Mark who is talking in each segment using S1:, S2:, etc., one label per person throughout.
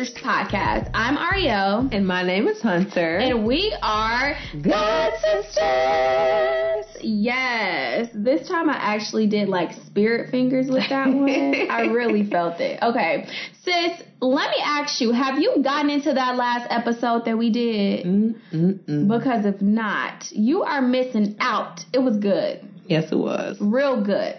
S1: Sisters podcast. I'm Ariel.
S2: And my name is Hunter.
S1: And we are
S2: God Sisters.
S1: Yes. This time I actually did like spirit fingers with that one. I really felt it. Okay. Sis, let me ask you, have you gotten into that last episode that we did?
S2: Mm-mm-mm.
S1: Because if not, you are missing out. It was good.
S2: Yes, it was.
S1: Real good.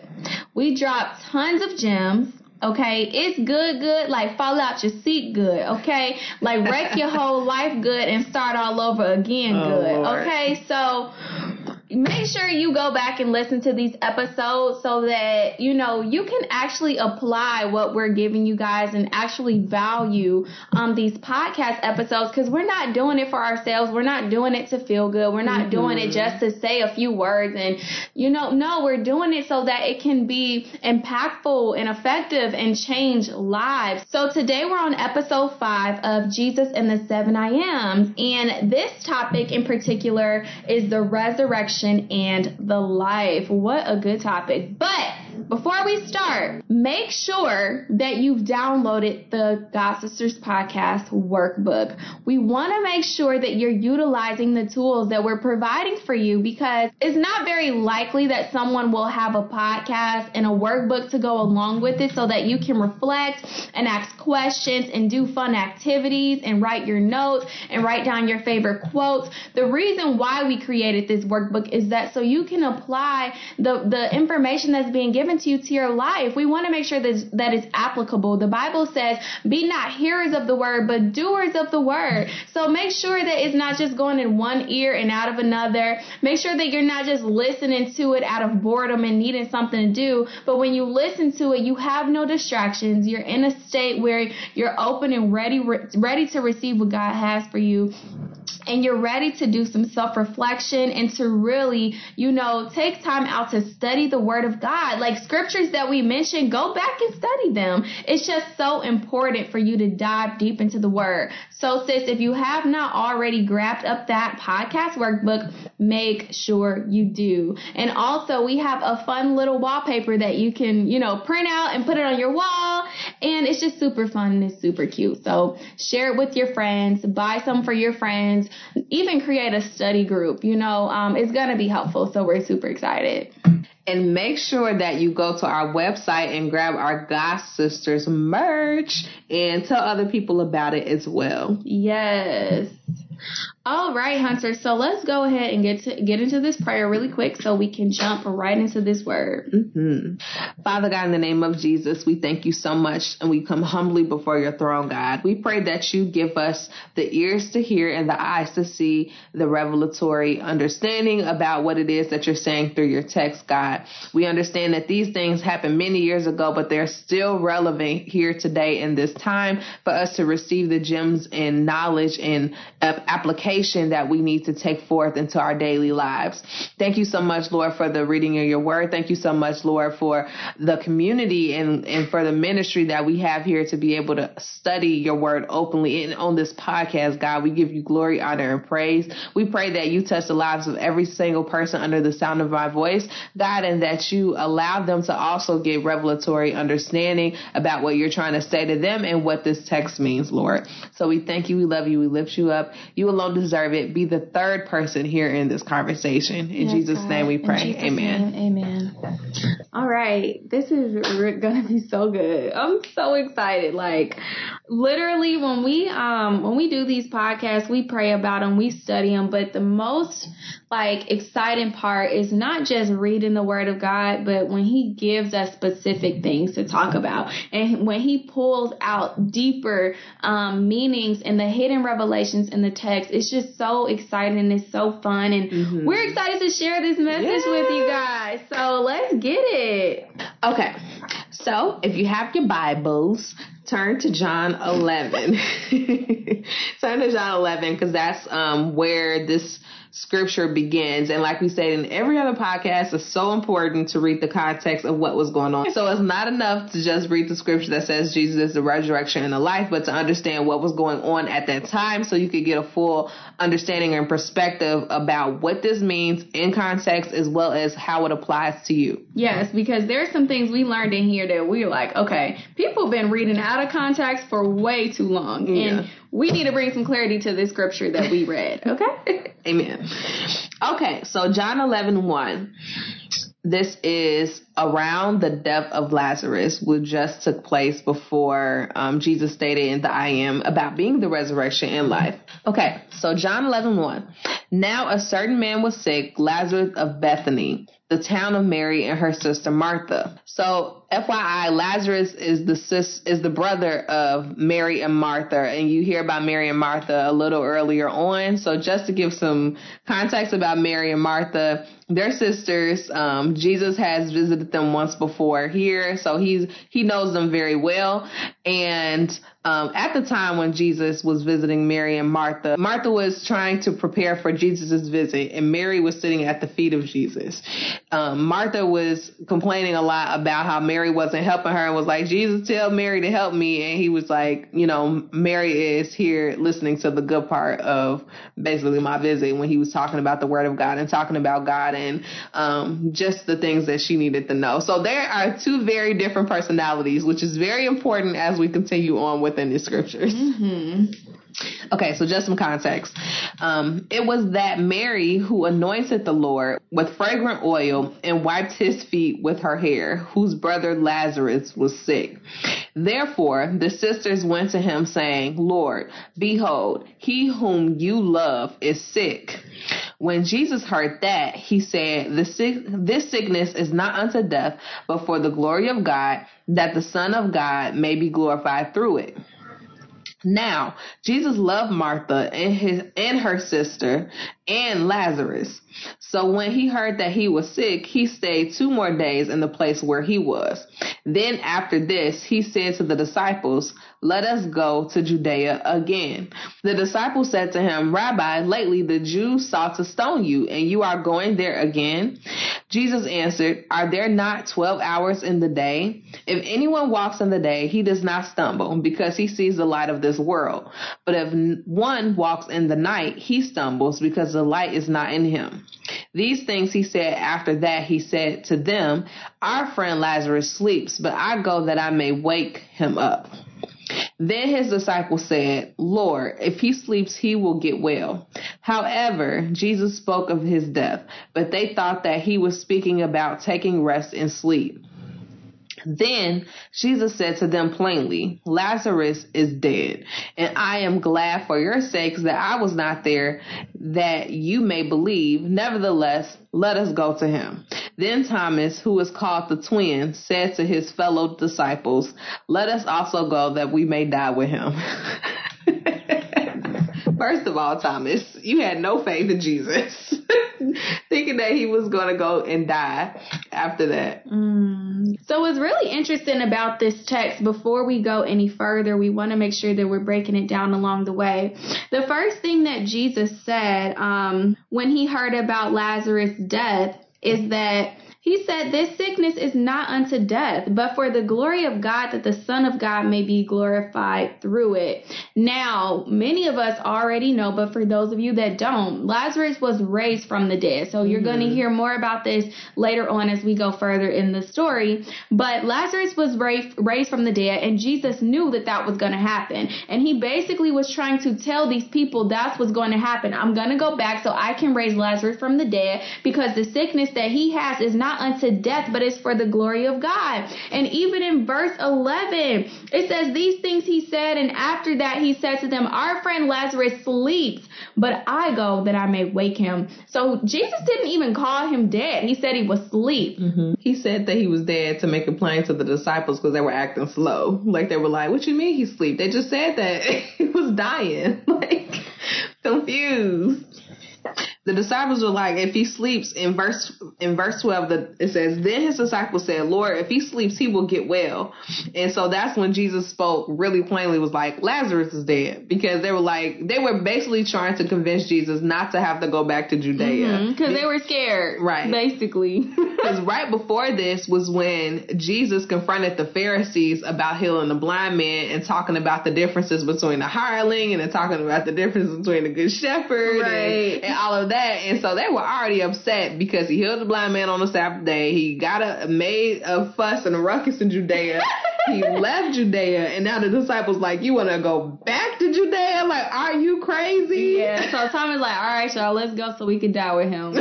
S1: We dropped tons of gems. Okay, it's good, good. Like fall out your seat, good. Okay, like wreck your whole life, good, and start all over again,
S2: Oh,
S1: good.
S2: Lord.
S1: Okay, so make sure you go back and listen to these episodes so that you know you can actually apply what we're giving you guys and actually value um these podcast episodes because we're not doing it for ourselves. We're not doing it to feel good. We're not doing it just to say a few words and you know no we're doing it so that it can be impactful and effective and change lives. So today we're on episode five of jesus and the seven i ams and this topic in particular is the resurrection and the life. What a good topic. But before we start, make sure that you've downloaded the God Sisters Podcast workbook. We want to make sure that you're utilizing the tools that we're providing for you because it's not very likely that someone will have a podcast and a workbook to go along with it so that you can reflect and ask questions and do fun activities and write your notes and write down your favorite quotes. The reason why we created this workbook is that so you can apply the, the information that's being given to you to your life. We want to make sure that, that it's applicable. The Bible says, be not hearers of the word, but doers of the word. So make sure that it's not just going in one ear and out of another. Make sure that you're not just listening to it out of boredom and needing something to do, but when you listen to it, you have no distractions. You're in a state where you're open and ready, ready to receive what God has for you and you're ready to do some self reflection and to really, you know, take time out to study the Word of God. Like scriptures that we mentioned, go back and study them. It's just so important for you to dive deep into the Word. So, sis, if you have not already grabbed up that podcast workbook, make sure you do. And also, we have a fun little wallpaper that you can, you know, print out and put it on your wall. And it's just super fun and it's super cute. So, share it with your friends, buy some for your friends even create a study group. You know, um, it's gonna be helpful. So we're super excited.
S2: And make sure that you go to our website and grab our God Sisters merch and tell other people about it as well.
S1: Yes. All right, Hunter. So let's go ahead and get to get into this prayer really quick, so we can jump right into this word.
S2: hmm Father God, in the name of Jesus, we thank you so much and we come humbly before your throne, God. We pray that you give us the ears to hear and the eyes to see the revelatory understanding about what it is that you're saying through your text, God. We understand that these things happened many years ago, but they're still relevant here today in this time for us to receive the gems and knowledge and uh, that we need to take forth into our daily lives. Thank you so much, Lord, for the reading of your word. Thank you so much, Lord, for the community and, and for the ministry that we have here to be able to study your word openly. And on this podcast, God, we give you glory, honor, and praise. We pray that you touch the lives of every single person under the sound of my voice, God, and that you allow them to also get revelatory understanding about what you're trying to say to them and what this text means, Lord. So we thank you, we love you, we lift you up. You alone deserve it. Be the third person here in this conversation. In
S1: Yes,
S2: Jesus'
S1: God.
S2: name we pray. Amen.
S1: name, amen. All right. This is gonna be so good. I'm so excited. Like literally when we um when we do these podcasts, we pray about them, we study them, but the most like exciting part is not just reading the word of God, but when he gives us specific things to talk about and when he pulls out deeper um meanings and the hidden revelations in the text. It's just so exciting and it's so fun and
S2: Mhm.
S1: we're excited to share this message with you guys. So let's get it.
S2: Okay. So if you have your Bibles, turn to John 11. turn to John 11 because that's um, where this scripture begins. And like we said in every other podcast, it's so important to read the context of what was going on. So it's not enough to just read the scripture that says Jesus is the resurrection and the life, but to understand what was going on at that time so you could get a full understanding and perspective about what this means in context as well as how it applies to you.
S1: Yes, because there's some things we learned in here that we're like, okay, people have been reading out of context for way too long. Yeah. And we need to bring some clarity to this scripture that we read. Okay?
S2: Amen. Okay, so John 11 1. This is around the death of Lazarus, which just took place before um, Jesus stated in the I am about being the resurrection and life. Okay, so John 11 1. Now a certain man was sick, Lazarus of Bethany, the town of Mary and her sister Martha. So FYI, Lazarus is the sis is the brother of Mary and Martha, and you hear about Mary and Martha a little earlier on. So just to give some context about Mary and Martha, they're sisters. Um, Jesus has visited them once before here, so he's he knows them very well. And um, at the time when Jesus was visiting Mary and Martha, Martha was trying to prepare for Jesus' visit, and Mary was sitting at the feet of Jesus. Um, Martha was complaining a lot about how Mary wasn't helping her and was like, Jesus, tell Mary to help me. And he was like, you know, Mary is here listening to the good part of basically my visit when he was talking about the word of God and talking about God and um, just the things that she needed to know. So there are two very different personalities, which is very important as we continue on within the scriptures. Mm-hmm. Okay, so just some context. Um, it was that Mary who anointed the Lord with fragrant oil and wiped his feet with her hair, whose brother Lazarus was sick. Therefore, the sisters went to him saying, Lord, behold, he whom you love is sick. When Jesus heard that, he said, this sickness is not unto death, but for the glory of God, that the Son of God may be glorified through it. Now, Jesus loved Martha and his and her sister and Lazarus. So when he heard that he was sick, he stayed two more days in the place where he was. Then after this, he said to the disciples, let us go to Judea again. The disciples said to him, Rabbi, lately the Jews sought to stone you, and you are going there again? Jesus answered, Are there not twelve hours in the day? If anyone walks in the day, he does not stumble, because he sees the light of this world. But if one walks in the night, he stumbles, because the light is not in him. These things he said after that he said to them, Our friend Lazarus sleeps, but I go that I may wake him up. Then his disciples said, Lord, if he sleeps, he will get well. However, Jesus spoke of his death, but they thought that he was speaking about taking rest and sleep. Then Jesus said to them plainly, Lazarus is dead, and I am glad for your sakes that I was not there, that you may believe. Nevertheless, let us go to him. Then Thomas, who is called the twin, said to his fellow disciples, Let us also go that we may die with him. First of all, Thomas, you had no faith in Jesus, thinking that he was going to go and die after that.
S1: Mm. So, what's really interesting about this text, before we go any further, we want to make sure that we're breaking it down along the way. The first thing that Jesus said um, when he heard about Lazarus' death is that he said, This sickness is not unto death, but for the glory of God, that the Son of God may be glorified through it. Now, many of us already know, but for those of you that don't, Lazarus was raised from the dead. So you're mm-hmm. going to hear more about this later on as we go further in the story. But Lazarus was raised, raised from the dead, and Jesus knew that that was going to happen. And he basically was trying to tell these people that's what's going to happen. I'm going to go back so I can raise Lazarus from the dead because the sickness that he has is not not unto death, but it's for the glory of God. And even in verse 11, it says, These things he said, and after that he said to them, Our friend Lazarus sleeps, but I go that I may wake him. So Jesus didn't even call him dead. He said he was asleep.
S2: Mm-hmm. He said that he was dead to make a plain to the disciples because they were acting slow. Like they were like, What you mean he's asleep? They just said that he was dying. Like confused. The disciples were like, if he sleeps in verse in verse twelve, the, it says, then his disciples said, Lord, if he sleeps, he will get well. And so that's when Jesus spoke really plainly, was like, Lazarus is dead, because they were like, they were basically trying to convince Jesus not to have to go back to Judea
S1: because mm-hmm, they were scared,
S2: right?
S1: Basically,
S2: because right before this was when Jesus confronted the Pharisees about healing the blind man and talking about the differences between the hireling and talking about the difference between the good shepherd right. and, and all of that. And so they were already upset because he healed the blind man on the Sabbath day. He got a made a fuss and a ruckus in Judea. he left Judea, and now the disciples like, you want to go back to Judea? Like, are you crazy?
S1: Yeah. So Thomas like, all right, y'all, let's go so we can die with him.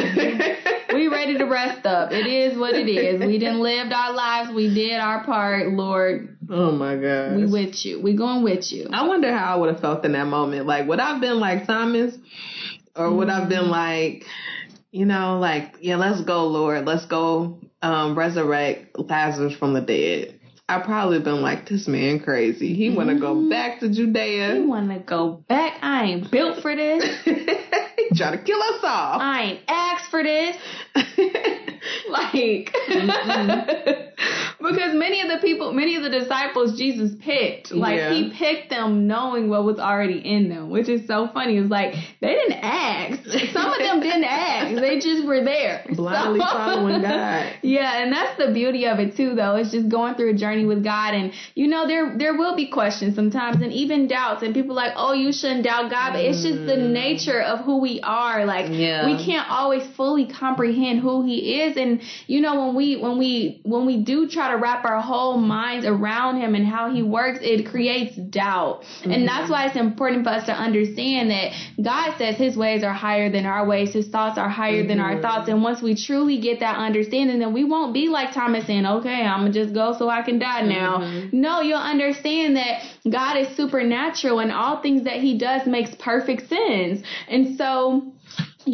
S1: we ready to rest up. It is what it is. We didn't lived our lives. We did our part, Lord.
S2: Oh my God.
S1: We with you. We going with you.
S2: I wonder how I would have felt in that moment. Like, would I've been like Thomas? Or would I've been mm. like, you know, like, yeah, let's go, Lord. Let's go um, resurrect Lazarus from the dead. I probably been like, this man crazy. He want to go mm-hmm. back to Judea.
S1: He want to go back. I ain't built for this.
S2: he trying to kill us all.
S1: I ain't asked for this. like, because many of the people, many of the disciples Jesus picked, like yeah. he picked them knowing what was already in them, which is so funny. It's like they didn't ask. Some of them didn't ask. They just were there.
S2: Blindly so, following God.
S1: Yeah, and that's the beauty of it too, though. It's just going through a journey with God, and you know there there will be questions sometimes, and even doubts, and people like, oh, you shouldn't doubt God, but it's just the mm. nature of who we are. Like yeah. we can't always fully comprehend who He is, and you know when we when we when we do try to wrap our whole minds around him and how he works, it creates doubt. Mm-hmm. And that's why it's important for us to understand that God says his ways are higher than our ways, his thoughts are higher mm-hmm. than our mm-hmm. thoughts. And once we truly get that understanding, then we won't be like Thomas saying, okay, I'm going to just go so I can die now. Mm-hmm. No, you'll understand that God is supernatural and all things that he does makes perfect sense. And so,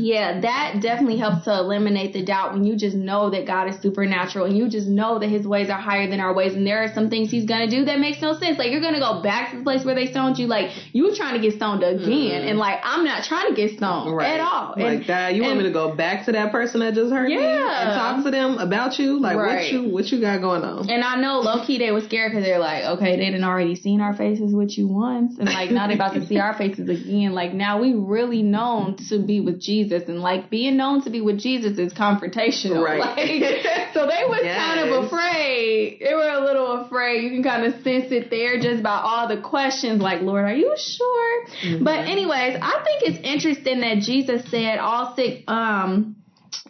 S1: yeah, that definitely helps to eliminate the doubt when you just know that God is supernatural and you just know that his ways are higher than our ways and there are some things he's gonna do that makes no sense. Like you're gonna go back to the place where they stoned you, like you trying to get stoned again mm. and like I'm not trying to get stoned right. at all.
S2: Like
S1: and,
S2: God, you and, want me to go back to that person that just hurt yeah. me and talk to them about you? Like right. what you what you got going on?
S1: And I know low key they were scared because they're like, okay, they didn't already seen our faces with you once and like now they about to see our faces again. Like now we really known to be with Jesus and like being known to be with Jesus is confrontational. Right. Like, so they was yes. kind of afraid. They were a little afraid. You can kind of sense it there just by all the questions like, Lord, are you sure? Mm-hmm. But anyways, I think it's interesting that Jesus said all sick, um,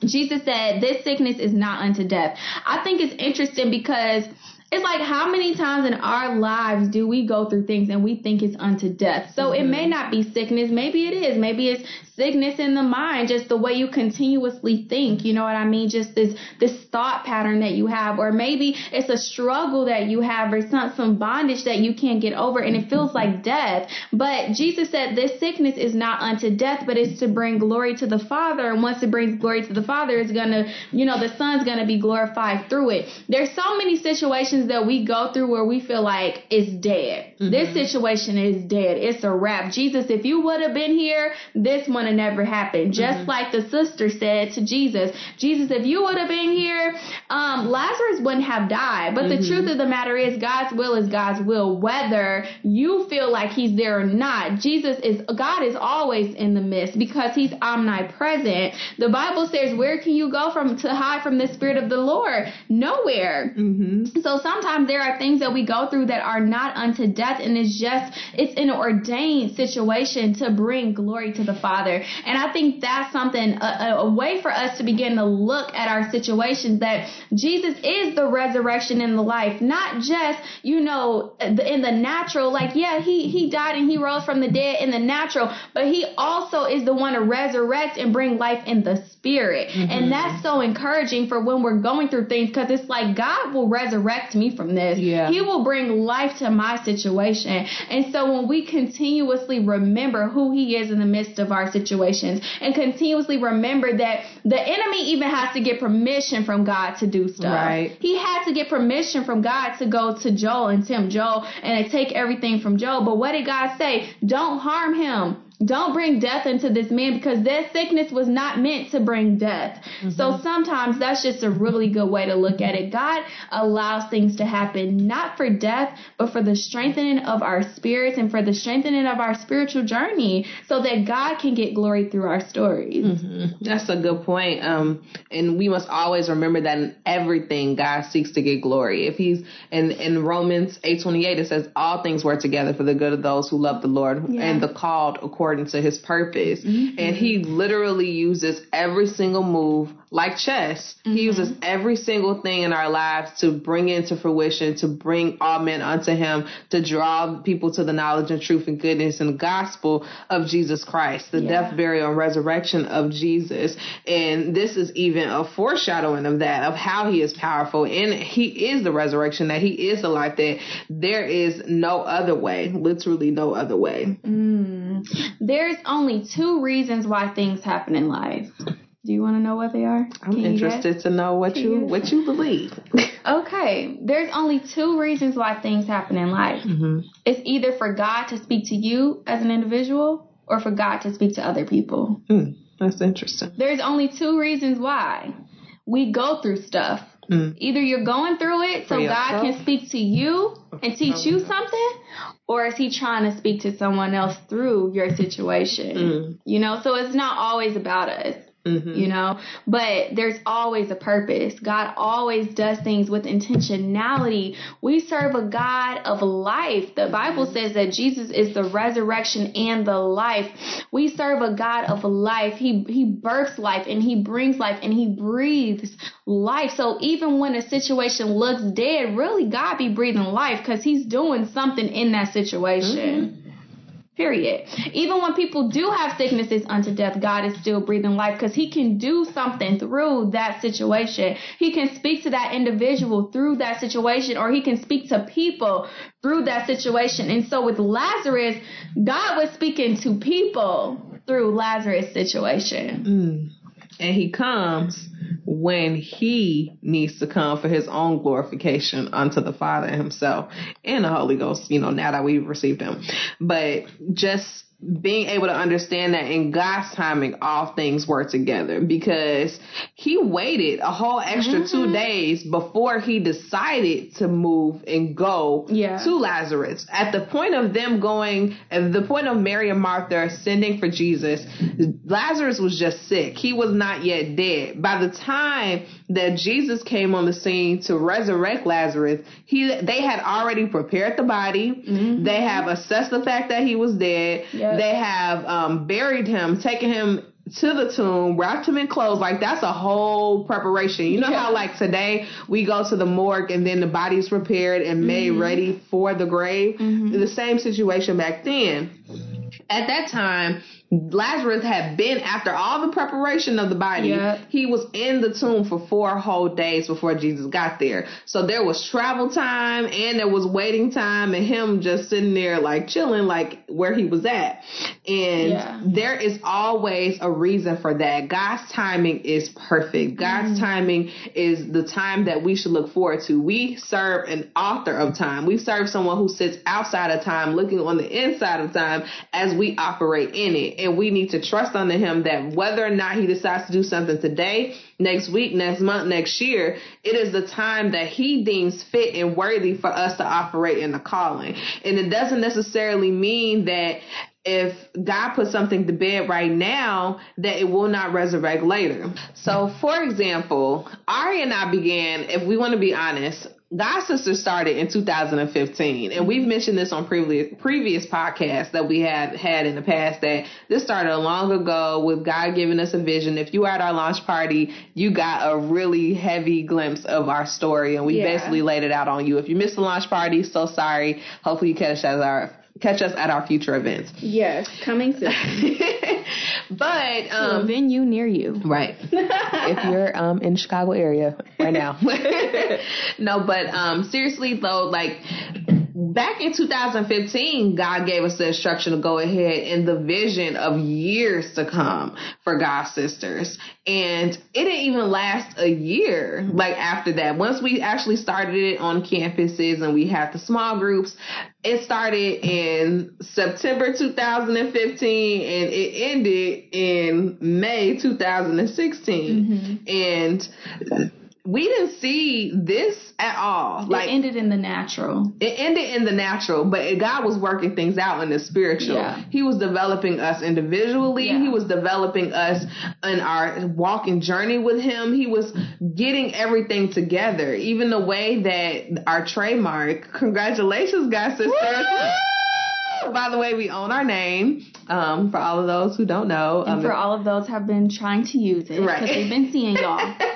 S1: Jesus said, this sickness is not unto death. I think it's interesting because it's like how many times in our lives do we go through things and we think it's unto death? So mm-hmm. it may not be sickness, maybe it is. Maybe it's sickness in the mind, just the way you continuously think, you know what I mean? Just this this thought pattern that you have or maybe it's a struggle that you have or some some bondage that you can't get over and it feels like death. But Jesus said this sickness is not unto death, but it's to bring glory to the Father and once it brings glory to the Father, it's going to, you know, the Son's going to be glorified through it. There's so many situations situations that we go through where we feel like it's dead. Mm-hmm. This situation is dead. It's a wrap. Jesus, if you would have been here, this would have never happened. Just mm-hmm. like the sister said to Jesus, Jesus, if you would have been here, um, Lazarus wouldn't have died. But mm-hmm. the truth of the matter is God's will is God's will, whether you feel like he's there or not. Jesus is, God is always in the midst because he's omnipresent. The Bible says, where can you go from to hide from the spirit of the Lord? Nowhere. Mm-hmm. So sometimes there are things that we go through that are not unto death and it's just it's an ordained situation to bring glory to the father. And i think that's something a, a way for us to begin to look at our situations that jesus is the resurrection in the life. Not just you know in the natural like yeah he he died and he rose from the dead in the natural but he also is the one to resurrect and bring life in the spirit. Mm-hmm. and that's so encouraging for when we're going through things because it's like god will resurrect me from this. Yeah. He will bring life to my situation. And so when we continuously remember who he is in the midst of our situations and continuously remember that the enemy even has to get permission from God to do stuff. Right. He had to get permission from God to go to Job and tempt Job and take everything from Job. But what did God say? Don't harm him don't bring death into this man because that sickness was not meant to bring death. Mm-hmm. So sometimes that's just a really good way to look at it. God allows things to happen not for death, but for the strengthening of our spirits and for the strengthening of our spiritual journey so that God can get glory through our stories.
S2: Mm-hmm. That's a good point. Um, and we must always remember that in everything God seeks to get glory. If he's in, in Romans 8:28 it says all things work together for the good of those who love the Lord yeah. and the called according to his purpose. Mm-hmm. And he literally uses every single move like chess. Mm-hmm. He uses every single thing in our lives to bring into fruition, to bring all men unto him, to draw people to the knowledge and truth and goodness and gospel of Jesus Christ, the yeah. death, burial, and resurrection of Jesus. And this is even a foreshadowing of that, of how he is powerful. And he is the resurrection, that he is the life, that there is no other way, literally no other way.
S1: Mm. There's only two reasons why things happen in life. Do you want to know what they are?
S2: I'm Can interested to know what Can you, you what you believe.
S1: okay, there's only two reasons why things happen in life. Mm-hmm. It's either for God to speak to you as an individual, or for God to speak to other people.
S2: Mm, that's interesting.
S1: There's only two reasons why we go through stuff. Mm. Either you're going through it so God can speak to you and teach you something, or is he trying to speak to someone else through your situation? Mm. You know, so it's not always about us. Mm-hmm. You know, but there's always a purpose. God always does things with intentionality. We serve a God of life. The Bible mm-hmm. says that Jesus is the resurrection and the life. We serve a God of life. He he births life and he brings life and he breathes life. So even when a situation looks dead, really God be breathing life because he's doing something in that situation. Mm-hmm. Period. Even when people do have sicknesses unto death, God is still breathing life because He can do something through that situation. He can speak to that individual through that situation, or He can speak to people through that situation. And so with Lazarus, God was speaking to people through Lazarus' situation.
S2: Mm and he comes when he needs to come for his own glorification unto the Father himself and the Holy Ghost, you know, now that we've received him. But just being able to understand that in God's timing, all things work together because he waited a whole extra mm-hmm. two days before he decided to move and go yeah. to Lazarus. At the point of them going, at the point of Mary and Martha sending for Jesus, Lazarus was just sick. He was not yet dead. By the time that Jesus came on the scene to resurrect Lazarus, he they had already prepared the body. Mm-hmm. They have assessed the fact that he was dead. Yep. They have um, buried him, taken him to the tomb, wrapped him in clothes. Like that's a whole preparation. You know yeah. how like today we go to the morgue and then the body's prepared and made mm-hmm. ready for the grave. Mm-hmm. The same situation back then. At that time, Lazarus had been after all the preparation of the body. He was in the tomb for four whole days before Jesus got there. So there was travel time and there was waiting time and him just sitting there like chilling like where he was at. And yeah. there is always a reason for that. God's timing is perfect. God's mm. timing is the time that we should look forward to. We serve an author of time. We serve someone who sits outside of time looking on the inside of time as we operate in it and we need to trust unto him that whether or not he decides to do something today, next week, next month, next year, it is the time that he deems fit and worthy for us to operate in the calling. And it doesn't necessarily mean that if God puts something to bed right now, that it will not resurrect later. So, for example, Ari and I began, if we want to be honest, God Sister started in 2015, and we've mentioned this on previous previous podcasts that we have had in the past. That this started a long ago with God giving us a vision. If you were at our launch party, you got a really heavy glimpse of our story, and we yeah. basically laid it out on you. If you missed the launch party, so sorry. Hopefully, you catch us at our catch us at our future events.
S1: Yes, coming soon.
S2: but
S1: um, a venue near you,
S2: right? if you're um, in Chicago area right now. no, but um, seriously though, like back in 2015, God gave us the instruction to go ahead and the vision of years to come for God sisters. And it didn't even last a year like after that. Once we actually started it on campuses and we had the small groups, it started in September 2015 and it ended in May 2016. Mm-hmm. And we didn't see this at all.
S1: Like it ended in the natural.
S2: It ended in the natural, but God was working things out in the spiritual. Yeah. He was developing us individually. Yeah. He was developing us in our walking journey with Him. He was getting everything together, even the way that our trademark. Congratulations, God sisters. By the way, we own our name. Um, for all of those who don't know,
S1: and um, for all of those have been trying to use it, right? Because they've been seeing y'all.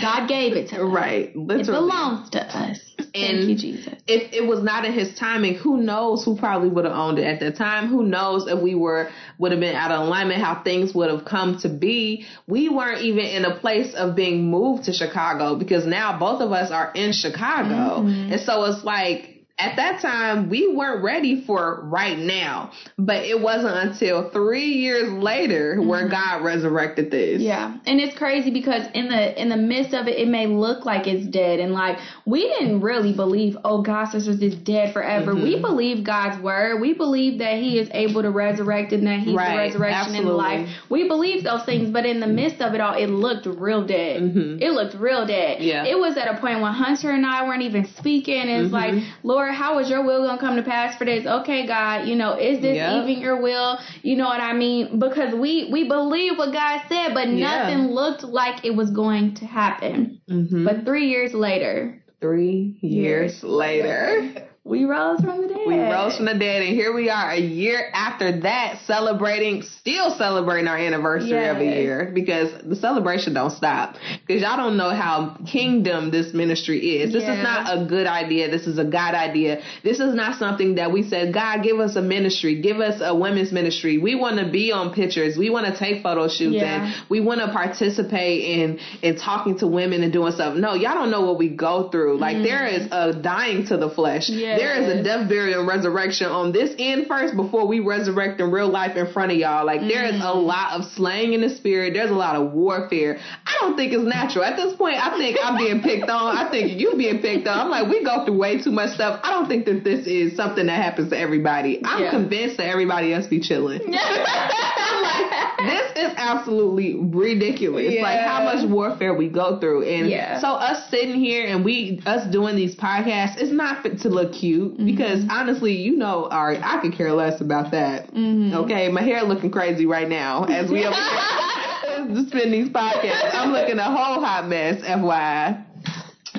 S1: God gave it to us.
S2: Right.
S1: Literally. It belongs to us. And Thank you, Jesus.
S2: If it was not in his timing, who knows who probably would have owned it at that time? Who knows if we were would have been out of alignment, how things would have come to be. We weren't even in a place of being moved to Chicago because now both of us are in Chicago. Mm-hmm. And so it's like at that time we weren't ready for right now but it wasn't until three years later mm-hmm. where god resurrected this
S1: yeah and it's crazy because in the in the midst of it it may look like it's dead and like we didn't really believe oh god sisters is dead forever mm-hmm. we believe god's word we believe that he is able to resurrect and that he's right. the resurrection Absolutely. life we believe those things but in the midst of it all it looked real dead mm-hmm. it looked real dead yeah it was at a point when hunter and i weren't even speaking and it's mm-hmm. like lord Lord, how is your will going to come to pass for this? Okay, God, you know, is this yep. even your will? You know what I mean? Because we, we believe what God said, but yeah. nothing looked like it was going to happen. Mm-hmm. But three years later.
S2: Three years, years later. later
S1: we rose from the dead.
S2: We rose from the dead, and here we are a year after that, celebrating, still celebrating our anniversary yes. of a year because the celebration don't stop. Because y'all don't know how kingdom this ministry is. This is not a good idea. This is a God idea. This is not something that we said, God, give us a ministry, give us a women's ministry. We want to be on pictures. We want to take photo shoots, yeah. and we want to participate in in talking to women and doing stuff. No, y'all don't know what we go through. Like mm. there is a dying to the flesh. Yeah there is a death, burial, and resurrection on this end first before we resurrect in real life in front of y'all. Like mm-hmm. there is a mm-hmm. lot of slaying in the spirit. There's a lot of warfare. I don't think it's natural. At this point, I think I'm being picked on. I think you being picked on. I'm like, we go through way too much stuff. I don't think that this is something that happens to everybody. I'm yeah. convinced that everybody else be chilling. like, this is absolutely ridiculous. Yeah. Like how much warfare we go through. And yeah. so us sitting here and we us doing these podcasts, it's not to look cute cute mm-hmm. because honestly, you know, all right, I could care less about that. Mm-hmm. Okay, my hair looking crazy right now as we over spend these podcasts. I'm looking a whole hot mess, FYI.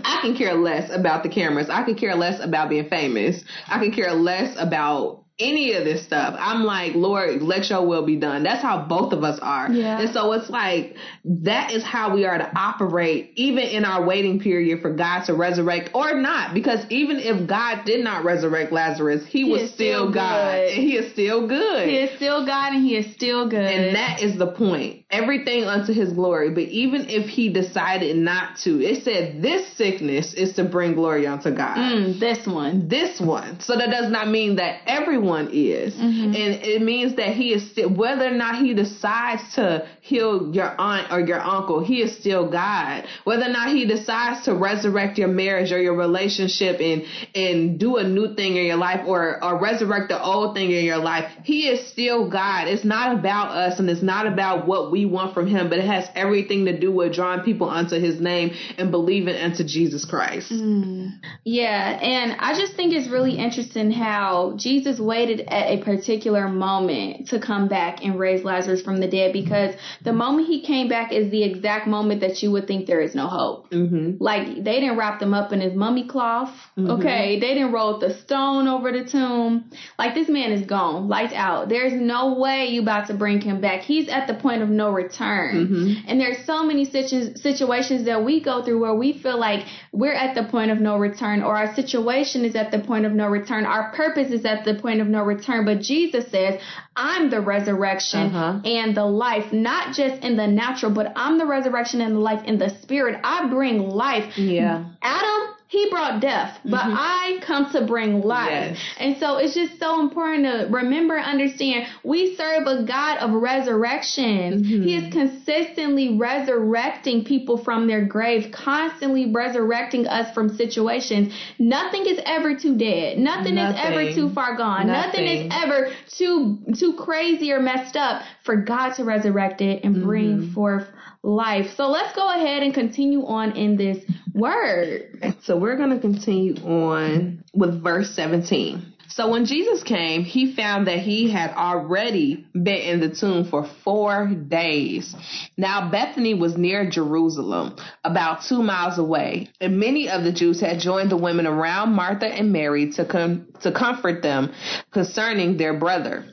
S2: I can care less about the cameras. I can care less about being famous. I can care less about any of this stuff. I'm like, Lord, let your will be done. That's how both of us are. Yeah. And so it's like, that is how we are to operate, even in our waiting period for God to resurrect or not. Because even if God did not resurrect Lazarus, he, he was still, still God. And he is still good.
S1: He is still God and he is still good.
S2: And that is the point. Everything unto his glory. But even if he decided not to, it said this sickness is to bring glory unto God.
S1: Mm, this one.
S2: This one. So that does not mean that everyone everyone is. Mm-hmm. And it means that he is still, whether or not he decides to heal your aunt or your uncle, he is still God. Whether or not he decides to resurrect your marriage or your relationship and, and do a new thing in your life or, or resurrect the old thing in your life, he is still God. It's not about us and it's not about what we want from him, but it has everything to do with drawing people unto his name and believing unto Jesus Christ.
S1: Mm. Yeah. And I just think it's really interesting how Jesus waited at a particular moment to come back and raise Lazarus from the dead because the moment he came back is the exact moment that you would think there is no hope. Mm-hmm. Like they didn't wrap him up in his mummy cloth. Mm-hmm. Okay, they didn't roll the stone over the tomb. Like this man is gone, lights out. There's no way you about to bring him back. He's at the point of no return. Mm-hmm. And there's so many situ- situations that we go through where we feel like we're at the point of no return, or our situation is at the point of no return. Our purpose is at the point of no return. But Jesus says, I'm the resurrection uh-huh. and the life, not just in the natural, but I'm the resurrection and the life in the spirit. I bring life.
S2: Yeah.
S1: Adam he brought death, but mm-hmm. I come to bring life. Yes. And so it's just so important to remember, and understand we serve a God of resurrection. Mm-hmm. He is consistently resurrecting people from their grave, constantly resurrecting us from situations. Nothing is ever too dead. Nothing, Nothing. is ever too far gone. Nothing. Nothing is ever too too crazy or messed up for God to resurrect it and bring mm-hmm. forth life. So let's go ahead and continue on in this word.
S2: So we're going to continue on with verse 17. So when Jesus came, he found that he had already been in the tomb for four days. Now Bethany was near Jerusalem, about two miles away, and many of the Jews had joined the women around Martha and Mary to com- to comfort them concerning their brother.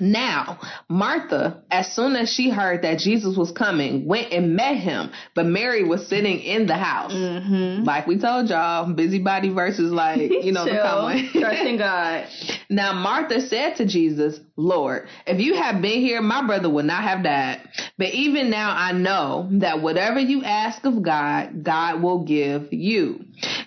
S2: Now, Martha, as soon as she heard that Jesus was coming, went and met him, but Mary was sitting in the house. Mm-hmm. Like we told y'all, busybody versus like, you know, the common.
S1: Trusting God.
S2: Now, Martha said to Jesus, Lord, if you had been here, my brother would not have died. But even now I know that whatever you ask of God, God will give you.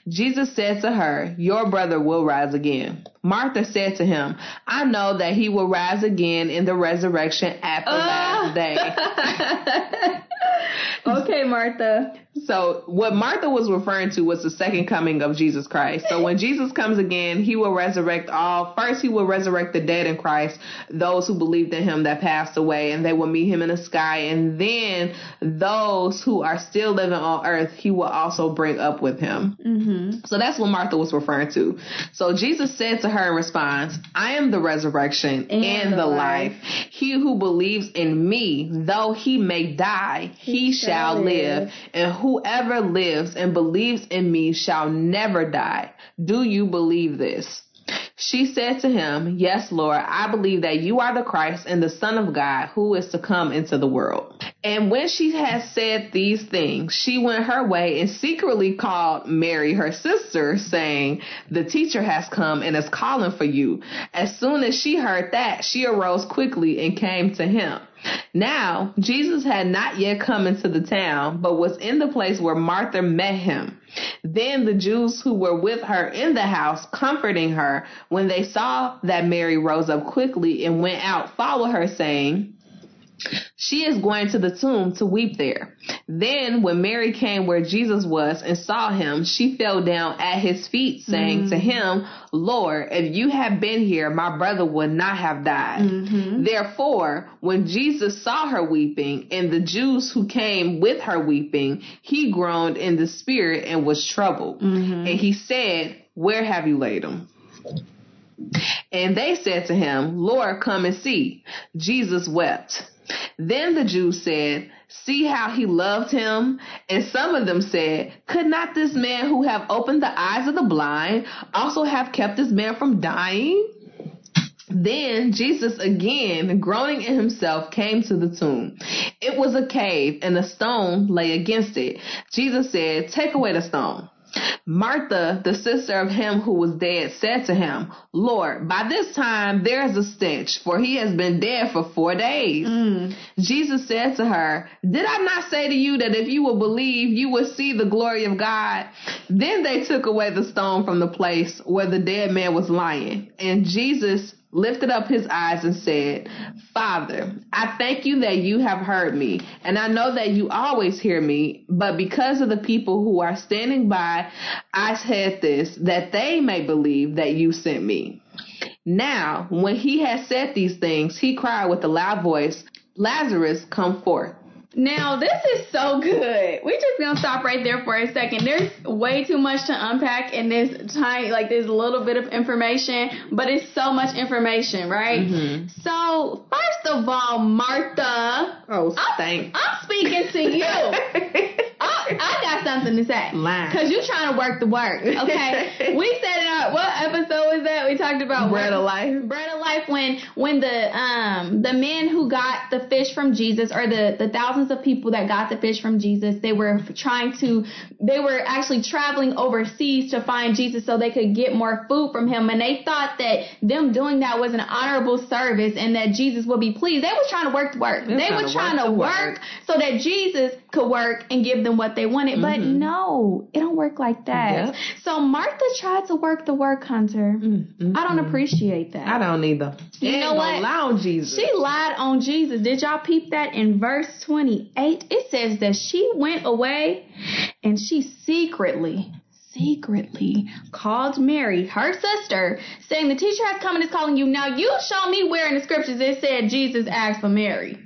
S2: Jesus said to her, Your brother will rise again. Martha said to him, I know that he will rise again in the resurrection the uh. last day.
S1: okay, Martha.
S2: So what Martha was referring to was the second coming of Jesus Christ. So when Jesus comes again, he will resurrect all. First, he will resurrect the dead in Christ, those who believed in him that passed away, and they will meet him in the sky. And then those who are still living on earth, he will also bring up with him. Mm-hmm. So that's what Martha was referring to. So Jesus said to her in response, I am the resurrection and, and the, life. life. He who believes in me, though he may die, he, he shall live. live. And whoever lives and believes in me shall never die. Do you believe this? She said to him, Yes, Lord, I believe that you are the Christ and the Son of God who is to come into the world. And when she had said these things, she went her way and secretly called Mary, her sister, saying, The teacher has come and is calling for you. As soon as she heard that, she arose quickly and came to him. Now, Jesus had not yet come into the town, but was in the place where Martha met him. Then the Jews who were with her in the house, comforting her, when they saw that Mary rose up quickly and went out, followed her, saying, she is going to the tomb to weep there. Then when Mary came where Jesus was and saw him, she fell down at his feet saying mm-hmm. to him, Lord, if you had been here, my brother would not have died. Mm-hmm. Therefore, when Jesus saw her weeping and the Jews who came with her weeping, he groaned in the spirit and was troubled. Mm-hmm. And he said, where have you laid him? And they said to him, Lord, come and see. Jesus wept. Then the Jews said, See how he loved him? And some of them said, Could not this man who have opened the eyes of the blind also have kept this man from dying? Then Jesus again, groaning in himself, came to the tomb. It was a cave and a stone lay against it. Jesus said, Take away the stone. Martha, the sister of him who was dead, said to him, Lord, by this time there is a stench, for he has been dead for four days. Mm. Jesus said to her, Did I not say to you that if you will believe, you will see the glory of God? Then they took away the stone from the place where the dead man was lying. And Jesus lifted up his eyes and said, Father, I thank you that you have heard me, and I know that you always hear me, but because of the people who are standing by, I said this, that they may believe that you sent me. Now, when he had said these things, he cried with a loud voice, Lazarus, come forth.
S1: Now this is so good. We're just gonna stop right there for a second. There's way too much to unpack in this tiny, like this little bit of information, but it's so much information, right? Mm-hmm. So first of all, Martha.
S2: Oh, thanks.
S1: I'm, I'm speaking to you. I, I, got something to say. Cause you're trying to work the work. Okay. we said in our what episode was that? We talked about
S2: bread of life.
S1: Bread of life when when the um the men who got the fish from Jesus or the the thousands of people that got the fish from Jesus, they were trying to they were actually traveling overseas to find Jesus so they could get more food from him and they thought that them doing that was an honorable service and that Jesus would be pleased. They was trying to work the work.
S2: They
S1: They
S2: were
S1: were
S2: trying to work
S1: work,
S2: work.
S1: so that Jesus could work and give them what they wanted. But
S2: Mhm.
S1: no, it don't work like that.
S2: Yep.
S1: So Martha tried to work the work, Hunter.
S2: Mm,
S1: I don't appreciate that.
S2: I don't either.
S1: You know what?
S2: lie on Jesus.
S1: She lied on Jesus. Did y'all peep that in verse 28? It says that she went away and she secretly, secretly called Mary, her sister, saying, The teacher has come and is calling you. Now you show me where in the scriptures it said Jesus asked for Mary.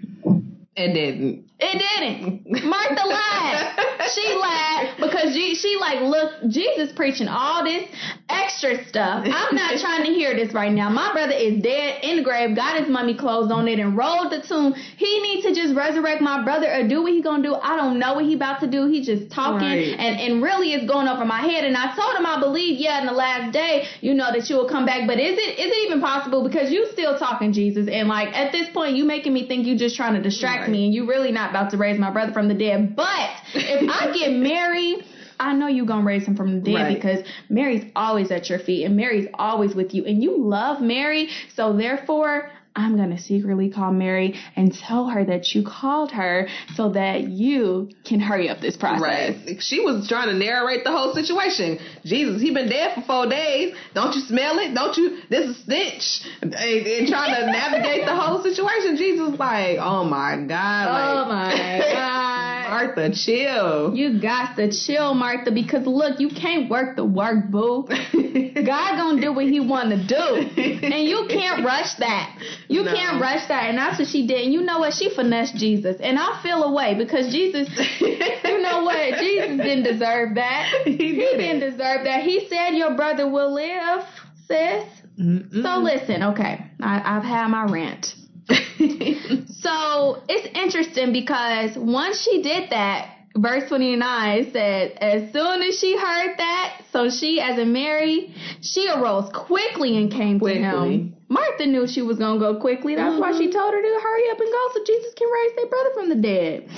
S2: It didn't.
S1: It didn't. Martha lied. She lied because she, she like, look, Jesus preaching all this extra stuff. I'm not trying to hear this right now. My brother is dead in the grave, got his mummy clothes on it, and rolled the tomb. He needs to just resurrect my brother or do what he gonna do. I don't know what he about to do. He just talking
S2: Right.
S1: and, and really it's going over my head. And I told him I believe, yeah, in the last day, you know, that you will come back. But is it is it even possible? Because you still talking Jesus and like at this point you making me think you just trying to distract
S2: Right.
S1: me and you really not about to raise my brother from the dead. But if I get married, I know you gonna raise him from the dead
S2: Right.
S1: because Mary's always at your feet and Mary's always with you and you love Mary. So therefore, I'm gonna secretly call Mary and tell her that you called her so that you can hurry up this process.
S2: Right. She was trying to narrate the whole situation. Jesus, he been dead for four days. Don't you smell it? Don't you? This is stench. And, and trying to navigate the whole situation. Jesus, like, oh my God.
S1: Oh my God.
S2: Martha, chill.
S1: You got to chill, Martha, because look, you can't work the work, boo. God gonna do what he wanna do. And you can't rush that. You
S2: No.
S1: can't rush that. And that's what she did. And you know what? She finessed Jesus. And I feel away because Jesus, you know what? Jesus didn't deserve that.
S2: He
S1: He
S2: didn't.
S1: deserve that. He said your brother will live, sis.
S2: Mm-mm.
S1: So listen, okay. I, I've had my rant. So it's interesting because once she did that, verse 29 said, as soon as she heard that, so she, as a Mary, she arose quickly and came to him. Martha knew she was going to go quickly. That's why she mm-hmm. told her to hurry up and go so Jesus can raise their brother from the dead.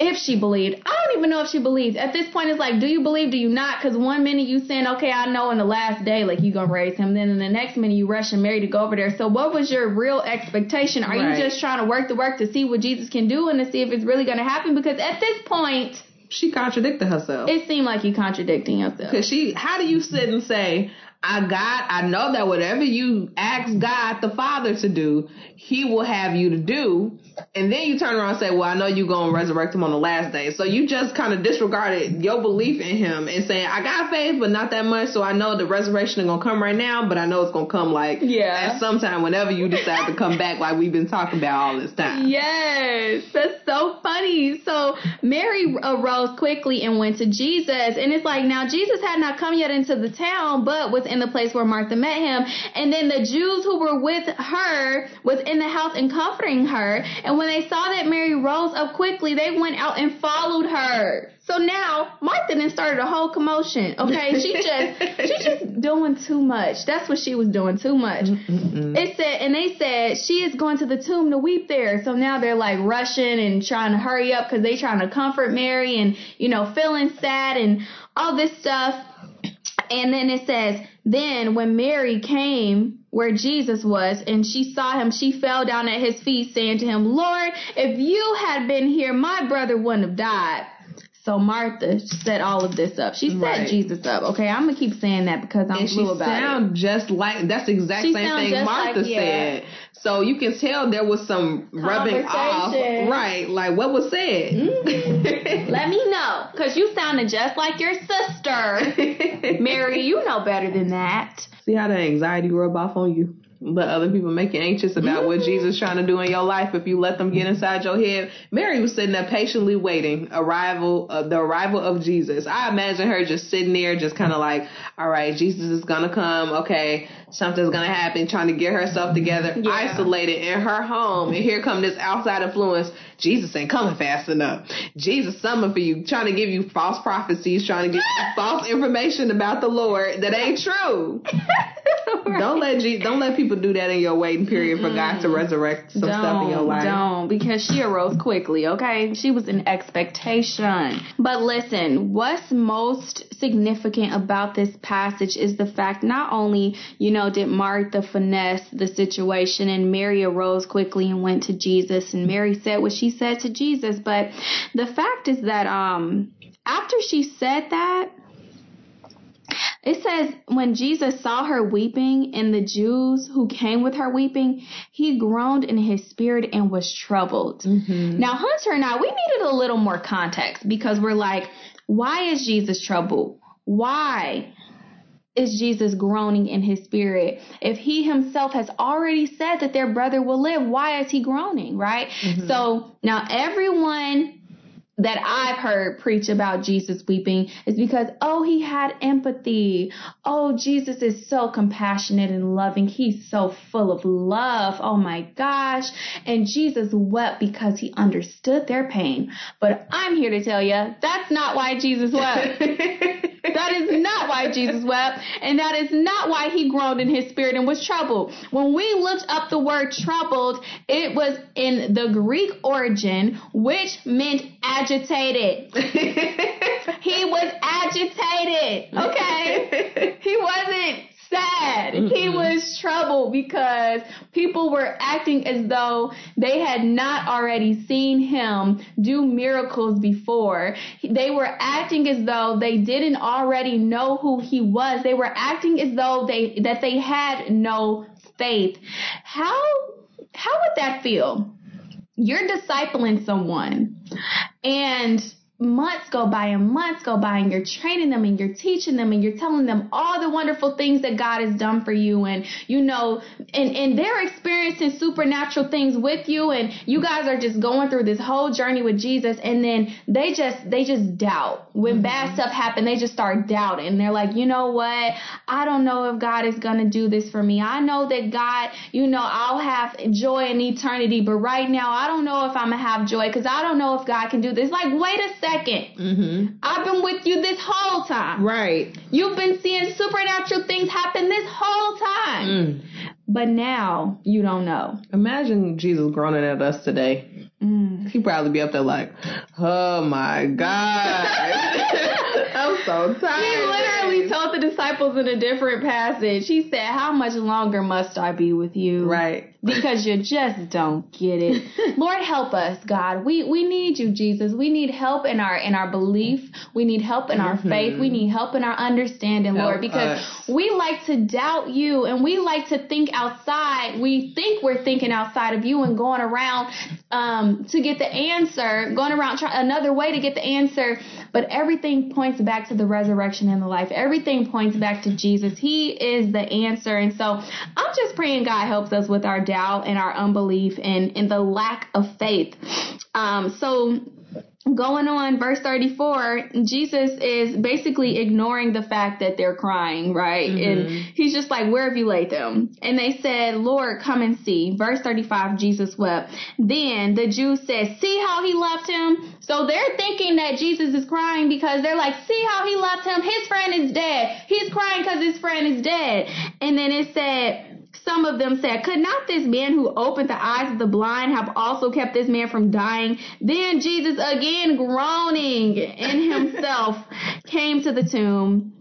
S1: If she believed. I don't even know if she believes. At this point, it's like, do you believe, do you not? Because one minute you saying, okay, I know in the last day, like, you going to raise him. Then in the next minute, you rush and Mary to go over there. So what was your real expectation? Are
S2: Right.
S1: you just trying to work the work to see what Jesus can do and to see if it's really going to happen? Because at this point,
S2: she contradicted herself.
S1: it seemed like you contradicting yourself.
S2: Cause she, how do you sit and say, I got, I know that whatever you ask God the Father to do, He will have you to do, and then you turn around and say, well, I know you're gonna resurrect him on the last day. So you just kind of disregarded your belief in Him and saying, I got faith, but not that much. So I know the resurrection is gonna come right now, but I know it's gonna come like
S1: Yeah.
S2: at some time whenever you decide to come back, like we've been talking about all this time.
S1: Yes, that's so funny. So Mary arose quickly and went to Jesus. And it's like now Jesus had not come yet into the town, but was in the place where Martha met him. And then the Jews who were with her was in the house and comforting her. And when they saw that Mary rose up quickly, they went out and followed her. So now Martha then started a whole commotion. Okay, she just she just doing too much. That's what she was doing too much.
S2: Mm-mm.
S1: It said, and they said she is going to the tomb to weep there. So now they're like rushing and trying to hurry up because they trying to comfort Mary and you know feeling sad and all this stuff. And then it says, then when Mary came where Jesus was and she saw him, she fell down at his feet, saying to him, Lord, if you had been here, my brother wouldn't have died. So Martha set all of this up. She set
S2: Right.
S1: Jesus up. Okay, I'm gonna keep saying that because I'm
S2: and she
S1: blue about it.
S2: sound just like that's the exact
S1: She
S2: same thing Martha
S1: like- yeah.
S2: So you can tell there was some rubbing off, right? Like what was said.
S1: Mm-hmm. Let me know, cause you sounded just like your sister, Mary. You know better than that.
S2: See how the anxiety rub off on you. Let other people make you anxious about what Jesus is trying to do in your life if you let them get inside your head. Mary was sitting there patiently waiting arrival of the arrival of Jesus. I imagine her just sitting there, just kind of like, all right, Jesus is gonna come. Okay, something's gonna happen, trying to get herself together,
S1: Yeah.
S2: isolated in her home, and here come this outside influence. Jesus ain't coming fast enough. Jesus summoned for you, trying to give you false prophecies, trying to give you false information about the Lord that ain't true. Don't let Je- don't let people do that in your waiting period for God to resurrect some stuff in your life.
S1: Don't, because she arose quickly, okay? She was in expectation. But listen, what's most significant about this passage is the fact not only, you know, did Martha finesse the situation and Mary arose quickly and went to Jesus and Mary said what she said to Jesus, but the fact is that um after she said that, it says when Jesus saw her weeping and the Jews who came with her weeping, he groaned in his spirit and was troubled. Now, Hunter and I, we needed a little more context because we're like, why is Jesus troubled? Why is Jesus groaning in his spirit? If he himself has already said that their brother will live, why is he groaning, right? Mm-hmm. So now everyone that I've heard preach about Jesus weeping is because, oh, he had empathy. Oh, Jesus is so compassionate and loving. He's so full of love. Oh my gosh. And Jesus wept because he understood their pain. But I'm here to tell you that's not why Jesus wept. That is not why Jesus wept, and that is not why he groaned in his spirit and was troubled. When we looked up the word troubled, it was in the Greek origin, which meant agitated. He was agitated, okay? He wasn't sad. He was troubled because people were acting as though they had not already seen him do miracles before. They were acting as though they didn't already know who he was. They were acting as though they that they had no faith. How how would that feel? You're discipling someone. And months go by and months go by and you're training them and you're teaching them and you're telling them all the wonderful things that God has done for you and you know and and they're experiencing supernatural things with you and you guys are just going through this whole journey with Jesus and then they just they just doubt. When mm-hmm. bad stuff happen they just start doubting. They're like you know what? I don't know if God is going to do this for me. I know that God you know I'll have joy in eternity but right now I don't know if I'm going to have joy cuz I don't know if God can do this. Like wait a second
S2: mm-hmm.
S1: I've been with you this whole time.
S2: Right.
S1: You've been seeing supernatural things happen this whole time.
S2: Mm.
S1: But now you don't know.
S2: Imagine Jesus groaning at us today.
S1: Mm.
S2: He'd probably be up there like, oh my God. I'm so
S1: He
S2: tired.
S1: literally told the disciples in a different passage, he said, How much longer must I be with you?
S2: Right.
S1: Because you just don't get it. Lord help us, God. We we need you, Jesus. We need help in our in our belief. We need help in our faith. We need help in our understanding,
S2: Help
S1: Lord, because
S2: us.
S1: we like to doubt you and we like to think outside. We think we're thinking outside of you and going around um, to get the answer, going around try another way to get the answer. But everything points back to the resurrection and the life. Everything points back to Jesus. He is the answer. And so I'm just praying God helps us with our doubt and our unbelief and, and the lack of faith. Um, so going on verse 34 jesus is basically ignoring the fact that they're crying right? Mm-hmm. And he's just like where have you laid them? And they said lord come and see. Verse 35 jesus wept. Then the jews said see how he loved him? So they're thinking that jesus is crying because they're like see how he loved him? His friend is dead. He's crying because his friend is dead. And then it said some of them said, Could not this man who opened the eyes of the blind have also kept this man from dying? Then Jesus, again groaning in himself, came to the tomb.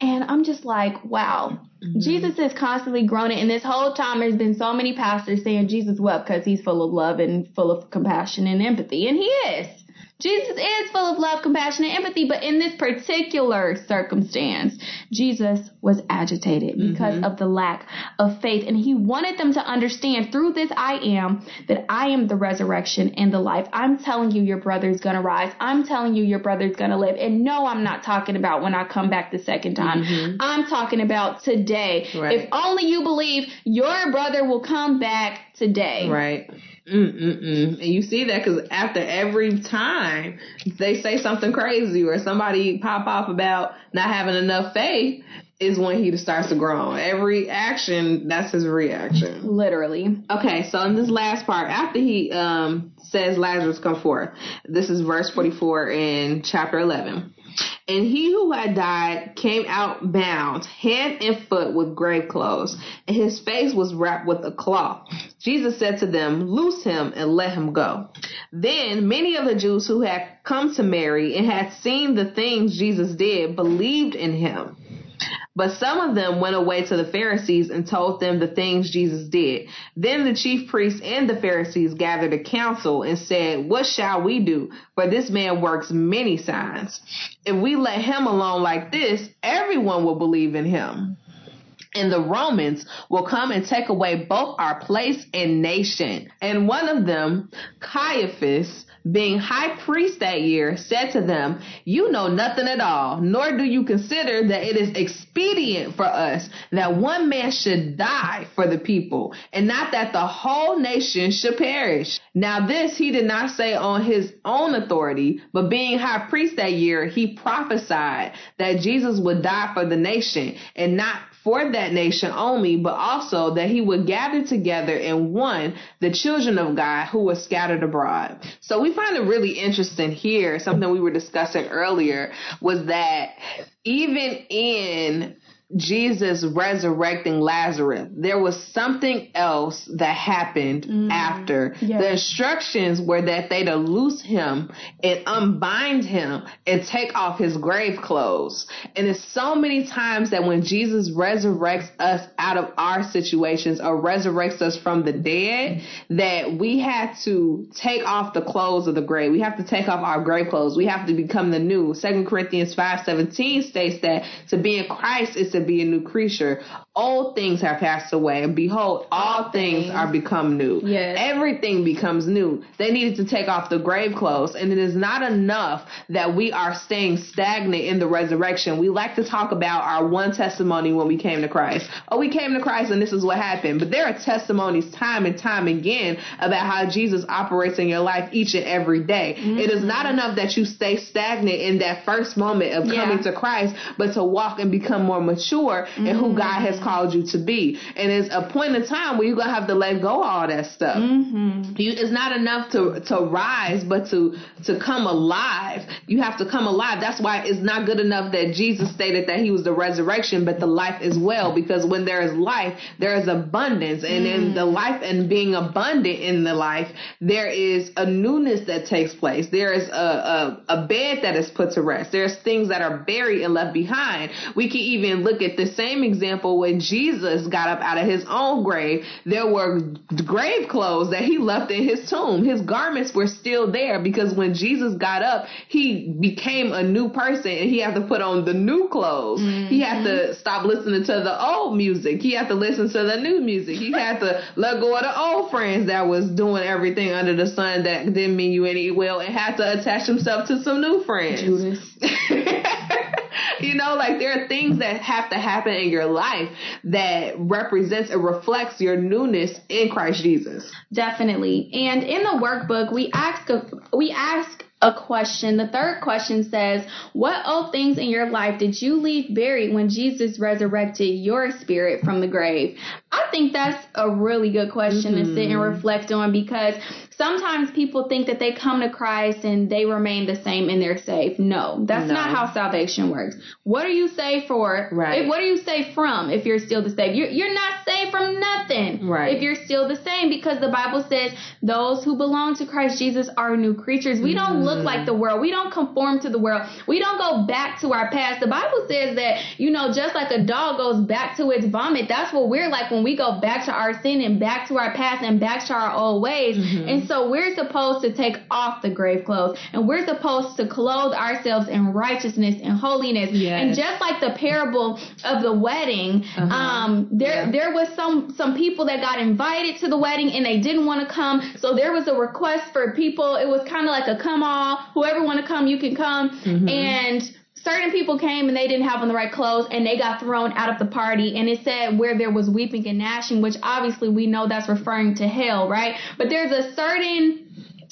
S1: And I'm just like, wow. Mm-hmm. Jesus is constantly groaning. And this whole time, there's been so many pastors saying Jesus wept because he's full of love and full of compassion and empathy. And he is. Jesus is full of love, compassion, and empathy, but in this particular circumstance, Jesus was agitated mm-hmm. because of the lack of faith. And he wanted them to understand through this I am that I am the resurrection and the life. I'm telling you, your brother's gonna rise. I'm telling you, your brother's gonna live. And no, I'm not talking about when I come back the second time. Mm-hmm. I'm talking about today.
S2: Right.
S1: If only you believe your brother will come back today.
S2: Right. Mm-mm-mm. And you see that because after every time they say something crazy or somebody pop off about not having enough faith, is when he starts to groan. Every action, that's his reaction.
S1: Literally.
S2: Okay, so in this last part, after he um, says Lazarus come forth, this is verse 44 in chapter 11. And he who had died came out bound, hand and foot with grave clothes, and his face was wrapped with a cloth. Jesus said to them, Loose him and let him go. Then many of the Jews who had come to Mary and had seen the things Jesus did believed in him. But some of them went away to the Pharisees and told them the things Jesus did. Then the chief priests and the Pharisees gathered a council and said, What shall we do? For this man works many signs. If we let him alone like this, everyone will believe in him. And the Romans will come and take away both our place and nation. And one of them, Caiaphas, being high priest that year, said to them, You know nothing at all, nor do you consider that it is expedient for us that one man should die for the people, and not that the whole nation should perish. Now, this he did not say on his own authority, but being high priest that year, he prophesied that Jesus would die for the nation, and not for that nation only, but also that he would gather together in one the children of God who were scattered abroad. So we find it really interesting here, something we were discussing earlier, was that even in Jesus resurrecting Lazarus, there was something else that happened mm. after. Yes. The instructions were that they to loose him and unbind him and take off his grave clothes. And it's so many times that when Jesus resurrects us out of our situations or resurrects us from the dead, that we have to take off the clothes of the grave. We have to take off our grave clothes. We have to become the new. Second Corinthians 5:17 states that to be in Christ is to to be a new creature. Old things have passed away, and behold, all things are become new.
S1: Yes.
S2: Everything becomes new. They needed to take off the grave clothes, and it is not enough that we are staying stagnant in the resurrection. We like to talk about our one testimony when we came to Christ. Oh, we came to Christ and this is what happened. But there are testimonies time and time again about how Jesus operates in your life each and every day. Mm-hmm. It is not enough that you stay stagnant in that first moment of yeah. coming to Christ, but to walk and become more mature mature mm-hmm. in who God has called you to be. And it's a point in time where you're gonna have to let go all that stuff.
S1: Mm-hmm.
S2: You, it's not enough to to rise, but to to come alive. You have to come alive. That's why it's not good enough that Jesus stated that He was the resurrection, but the life as well. Because when there is life, there is abundance, and mm. in the life and being abundant in the life, there is a newness that takes place. There is a, a, a bed that is put to rest. There's things that are buried and left behind. We can even look at the same example when Jesus got up out of his own grave, there were grave clothes that he left in his tomb. His garments were still there because when Jesus got up, he became a new person and he had to put on the new clothes. Mm-hmm. He had to mm-hmm. stop listening to the old music. He had to listen to the new music. He had to let go of the old friends that was doing everything under the sun that didn't mean you any well and had to attach himself to some new friends.
S1: Judas.
S2: you know, like there are things that have to happen in your life that represents and reflects your newness in Christ Jesus.
S1: Definitely. And in the workbook, we ask a, we ask a question. The third question says, What old things in your life did you leave buried when Jesus resurrected your spirit from the grave? I think that's a really good question mm-hmm. to sit and mm-hmm. reflect on because sometimes people think that they come to Christ and they remain the same and they're saved. No, that's no. not how salvation works. What are you saved for?
S2: Right.
S1: If, what are you saved from if you're still the same? You're, you're not saved from nothing.
S2: Right.
S1: If you're still the same because the Bible says those who belong to Christ Jesus are new creatures. We don't look like the world. We don't conform to the world. We don't go back to our past. The Bible says that, you know, just like a dog goes back to its vomit, that's what we're like when we go back to our sin and back to our past and back to our old ways. Mm-hmm. And so we're supposed to take off the grave clothes and we're supposed to clothe ourselves in righteousness and holiness.
S2: Yes.
S1: And just like the parable of the wedding, uh-huh. um, there yeah. there was some some people that got invited to the wedding and they didn't want to come. So there was a request for people. It was kind of like a come all. Whoever want to come, you can come. Mm-hmm. And certain people came and they didn't have on the right clothes and they got thrown out of the party and it said where there was weeping and gnashing which obviously we know that's referring to hell right but there's a certain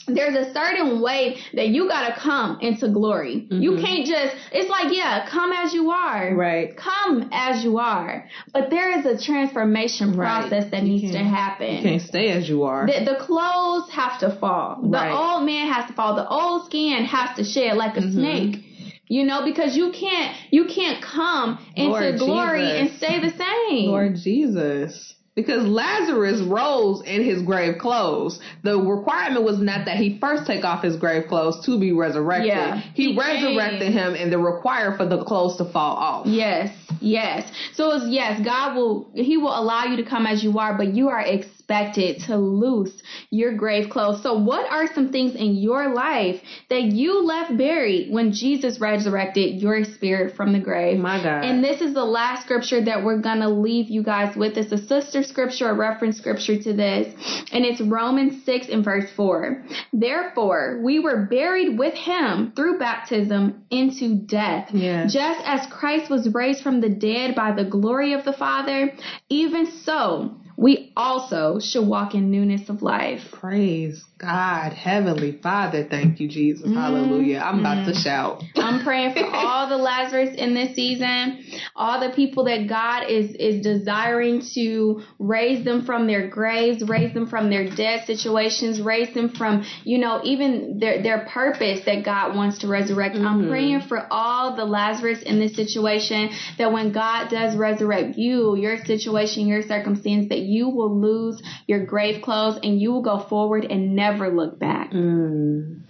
S1: there's a certain way that you gotta come into glory. Mm-hmm. You can't just, it's like, yeah, come as you are.
S2: Right.
S1: Come as you are. But there is a transformation process right. that you needs to happen.
S2: You can't stay as you are.
S1: The, the clothes have to fall. The right. old man has to fall. The old skin has to shed like a mm-hmm. snake. You know, because you can't, you can't come into Lord glory Jesus. and stay the same.
S2: Lord Jesus because Lazarus rose in his grave clothes. The requirement was not that he first take off his grave clothes to be resurrected. Yeah, he, he resurrected him and the require for the clothes to fall off.
S1: Yes, yes. So it's yes, God will he will allow you to come as you are, but you are ex- expected to loose your grave clothes. So, what are some things in your life that you left buried when Jesus resurrected your spirit from the grave?
S2: My God.
S1: And this is the last scripture that we're going to leave you guys with. It's a sister scripture, a reference scripture to this, and it's Romans 6 and verse 4. Therefore, we were buried with him through baptism into death.
S2: Yes.
S1: Just as Christ was raised from the dead by the glory of the Father, even so, we also should walk in newness of life.
S2: Praise God, Heavenly Father. Thank you, Jesus. Mm-hmm. Hallelujah. I'm about to mm-hmm. shout.
S1: I'm praying for all the Lazarus in this season, all the people that God is, is desiring to raise them from their graves, raise them from their dead situations, raise them from, you know, even their, their purpose that God wants to resurrect. Mm-hmm. I'm praying for all the Lazarus in this situation that when God does resurrect you, your situation, your circumstance, that you will lose your grave clothes and you will go forward and never look back.
S2: Mm.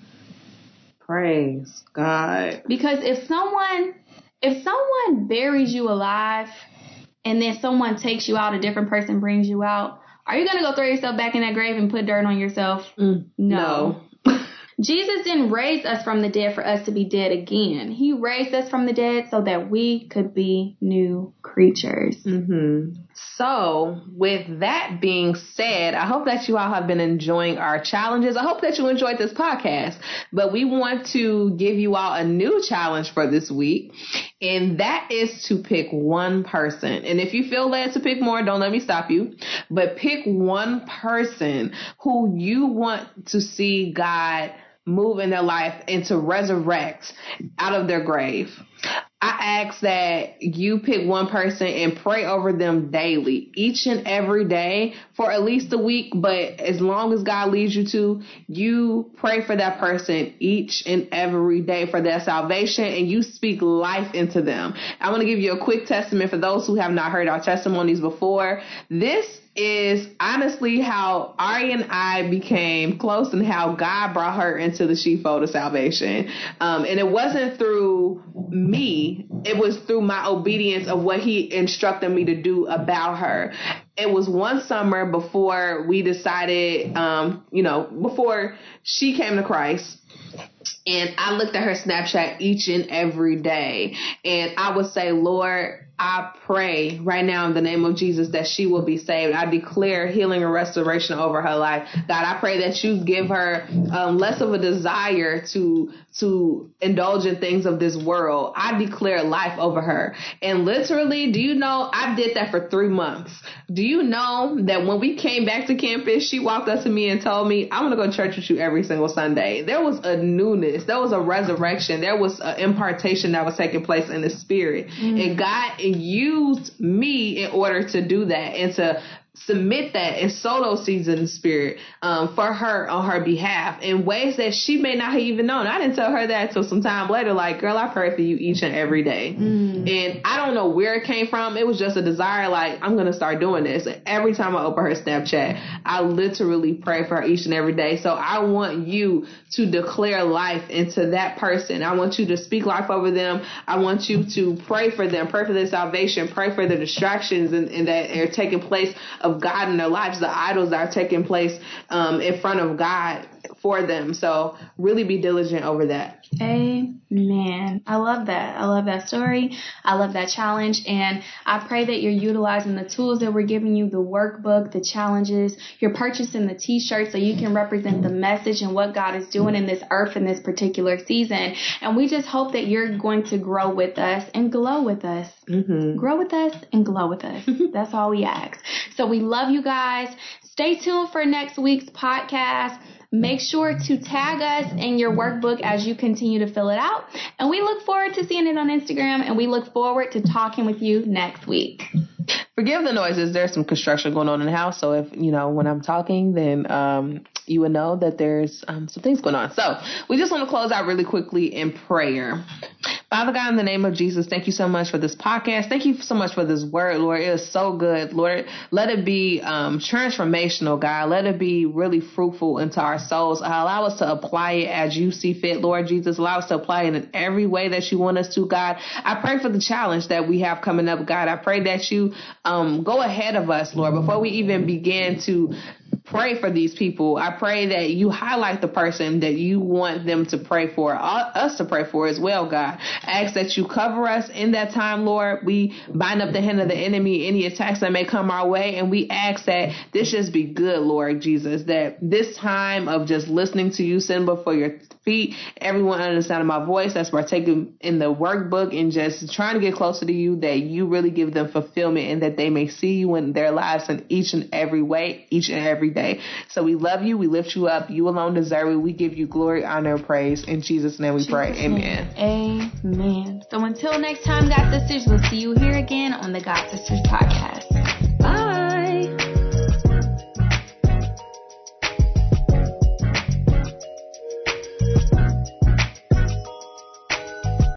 S2: Praise God.
S1: Because if someone, if someone buries you alive and then someone takes you out, a different person brings you out, are you going to go throw yourself back in that grave and put dirt on yourself?
S2: Mm, no.
S1: no. Jesus didn't raise us from the dead for us to be dead again. He raised us from the dead so that we could be new creatures.
S2: Mm-hmm. So, with that being said, I hope that you all have been enjoying our challenges. I hope that you enjoyed this podcast. But we want to give you all a new challenge for this week, and that is to pick one person. And if you feel led to pick more, don't let me stop you. But pick one person who you want to see God move in their life and to resurrect out of their grave. I ask that you pick one person and pray over them daily, each and every day for at least a week. But as long as God leads you to, you pray for that person each and every day for their salvation and you speak life into them. I want to give you a quick testament for those who have not heard our testimonies before. This is honestly how Ari and I became close and how God brought her into the sheepfold of salvation. Um, and it wasn't through me, it was through my obedience of what he instructed me to do about her. It was one summer before we decided, um, you know, before she came to Christ and I looked at her Snapchat each and every day and I would say, Lord, I pray right now in the name of Jesus that she will be saved. I declare healing and restoration over her life. God, I pray that you give her um, less of a desire to to indulge in things of this world. I declare life over her. And literally, do you know I did that for three months? Do you know that when we came back to campus, she walked up to me and told me, "I'm gonna go to church with you every single Sunday." There was a newness. There was a resurrection. There was an impartation that was taking place in the spirit, mm. and God used me in order to do that and to submit that and solo in the spirit um, for her on her behalf in ways that she may not have even known. I didn't tell her that until some time later. Like, girl, I pray for you each and every day. Mm. And I don't know where it came from. It was just a desire. Like, I'm gonna start doing this. And every time I open her Snapchat, I literally pray for her each and every day. So I want you to declare life into that person. I want you to speak life over them. I want you to pray for them, pray for their salvation, pray for the distractions and, and that are taking place of God in their lives, the idols that are taking place um, in front of God for them. So really be diligent over that.
S1: Amen. I love that. I love that story. I love that challenge. And I pray that you're utilizing the tools that we're giving you, the workbook, the challenges. You're purchasing the t-shirt so you can represent the message and what God is doing in this earth in this particular season. And we just hope that you're going to grow with us and glow with us.
S2: Mm-hmm.
S1: Grow with us and glow with us. That's all we ask. So we love you guys. Stay tuned for next week's podcast. Make sure to tag us in your workbook as you continue to fill it out. And we look forward to seeing it on Instagram and we look forward to talking with you next week.
S2: Forgive the noises. There's some construction going on in the house. So if, you know, when I'm talking, then, um, you would know that there's um, some things going on. So we just want to close out really quickly in prayer. Father God, in the name of Jesus, thank you so much for this podcast. Thank you so much for this word, Lord. It is so good, Lord. Let it be um, transformational, God. Let it be really fruitful into our souls. Allow us to apply it as you see fit, Lord Jesus. Allow us to apply it in every way that you want us to, God. I pray for the challenge that we have coming up, God. I pray that you um, go ahead of us, Lord, before we even begin to pray for these people. I pray that you highlight the person that you want them to pray for, uh, us to pray for as well, God. I ask that you cover us in that time, Lord. We bind up the hand of the enemy, any attacks that may come our way, and we ask that this just be good, Lord Jesus, that this time of just listening to you send before your feet, everyone understanding my voice that's partaking in the workbook and just trying to get closer to you, that you really give them fulfillment and that they may see you in their lives in each and every way, each and every day. So we love you. We lift you up. You alone deserve it. We give you glory, honor, praise. In Jesus' name we Jesus pray. Amen.
S1: Amen. So until next time, God Sisters, we'll see you here again on the God Sisters podcast.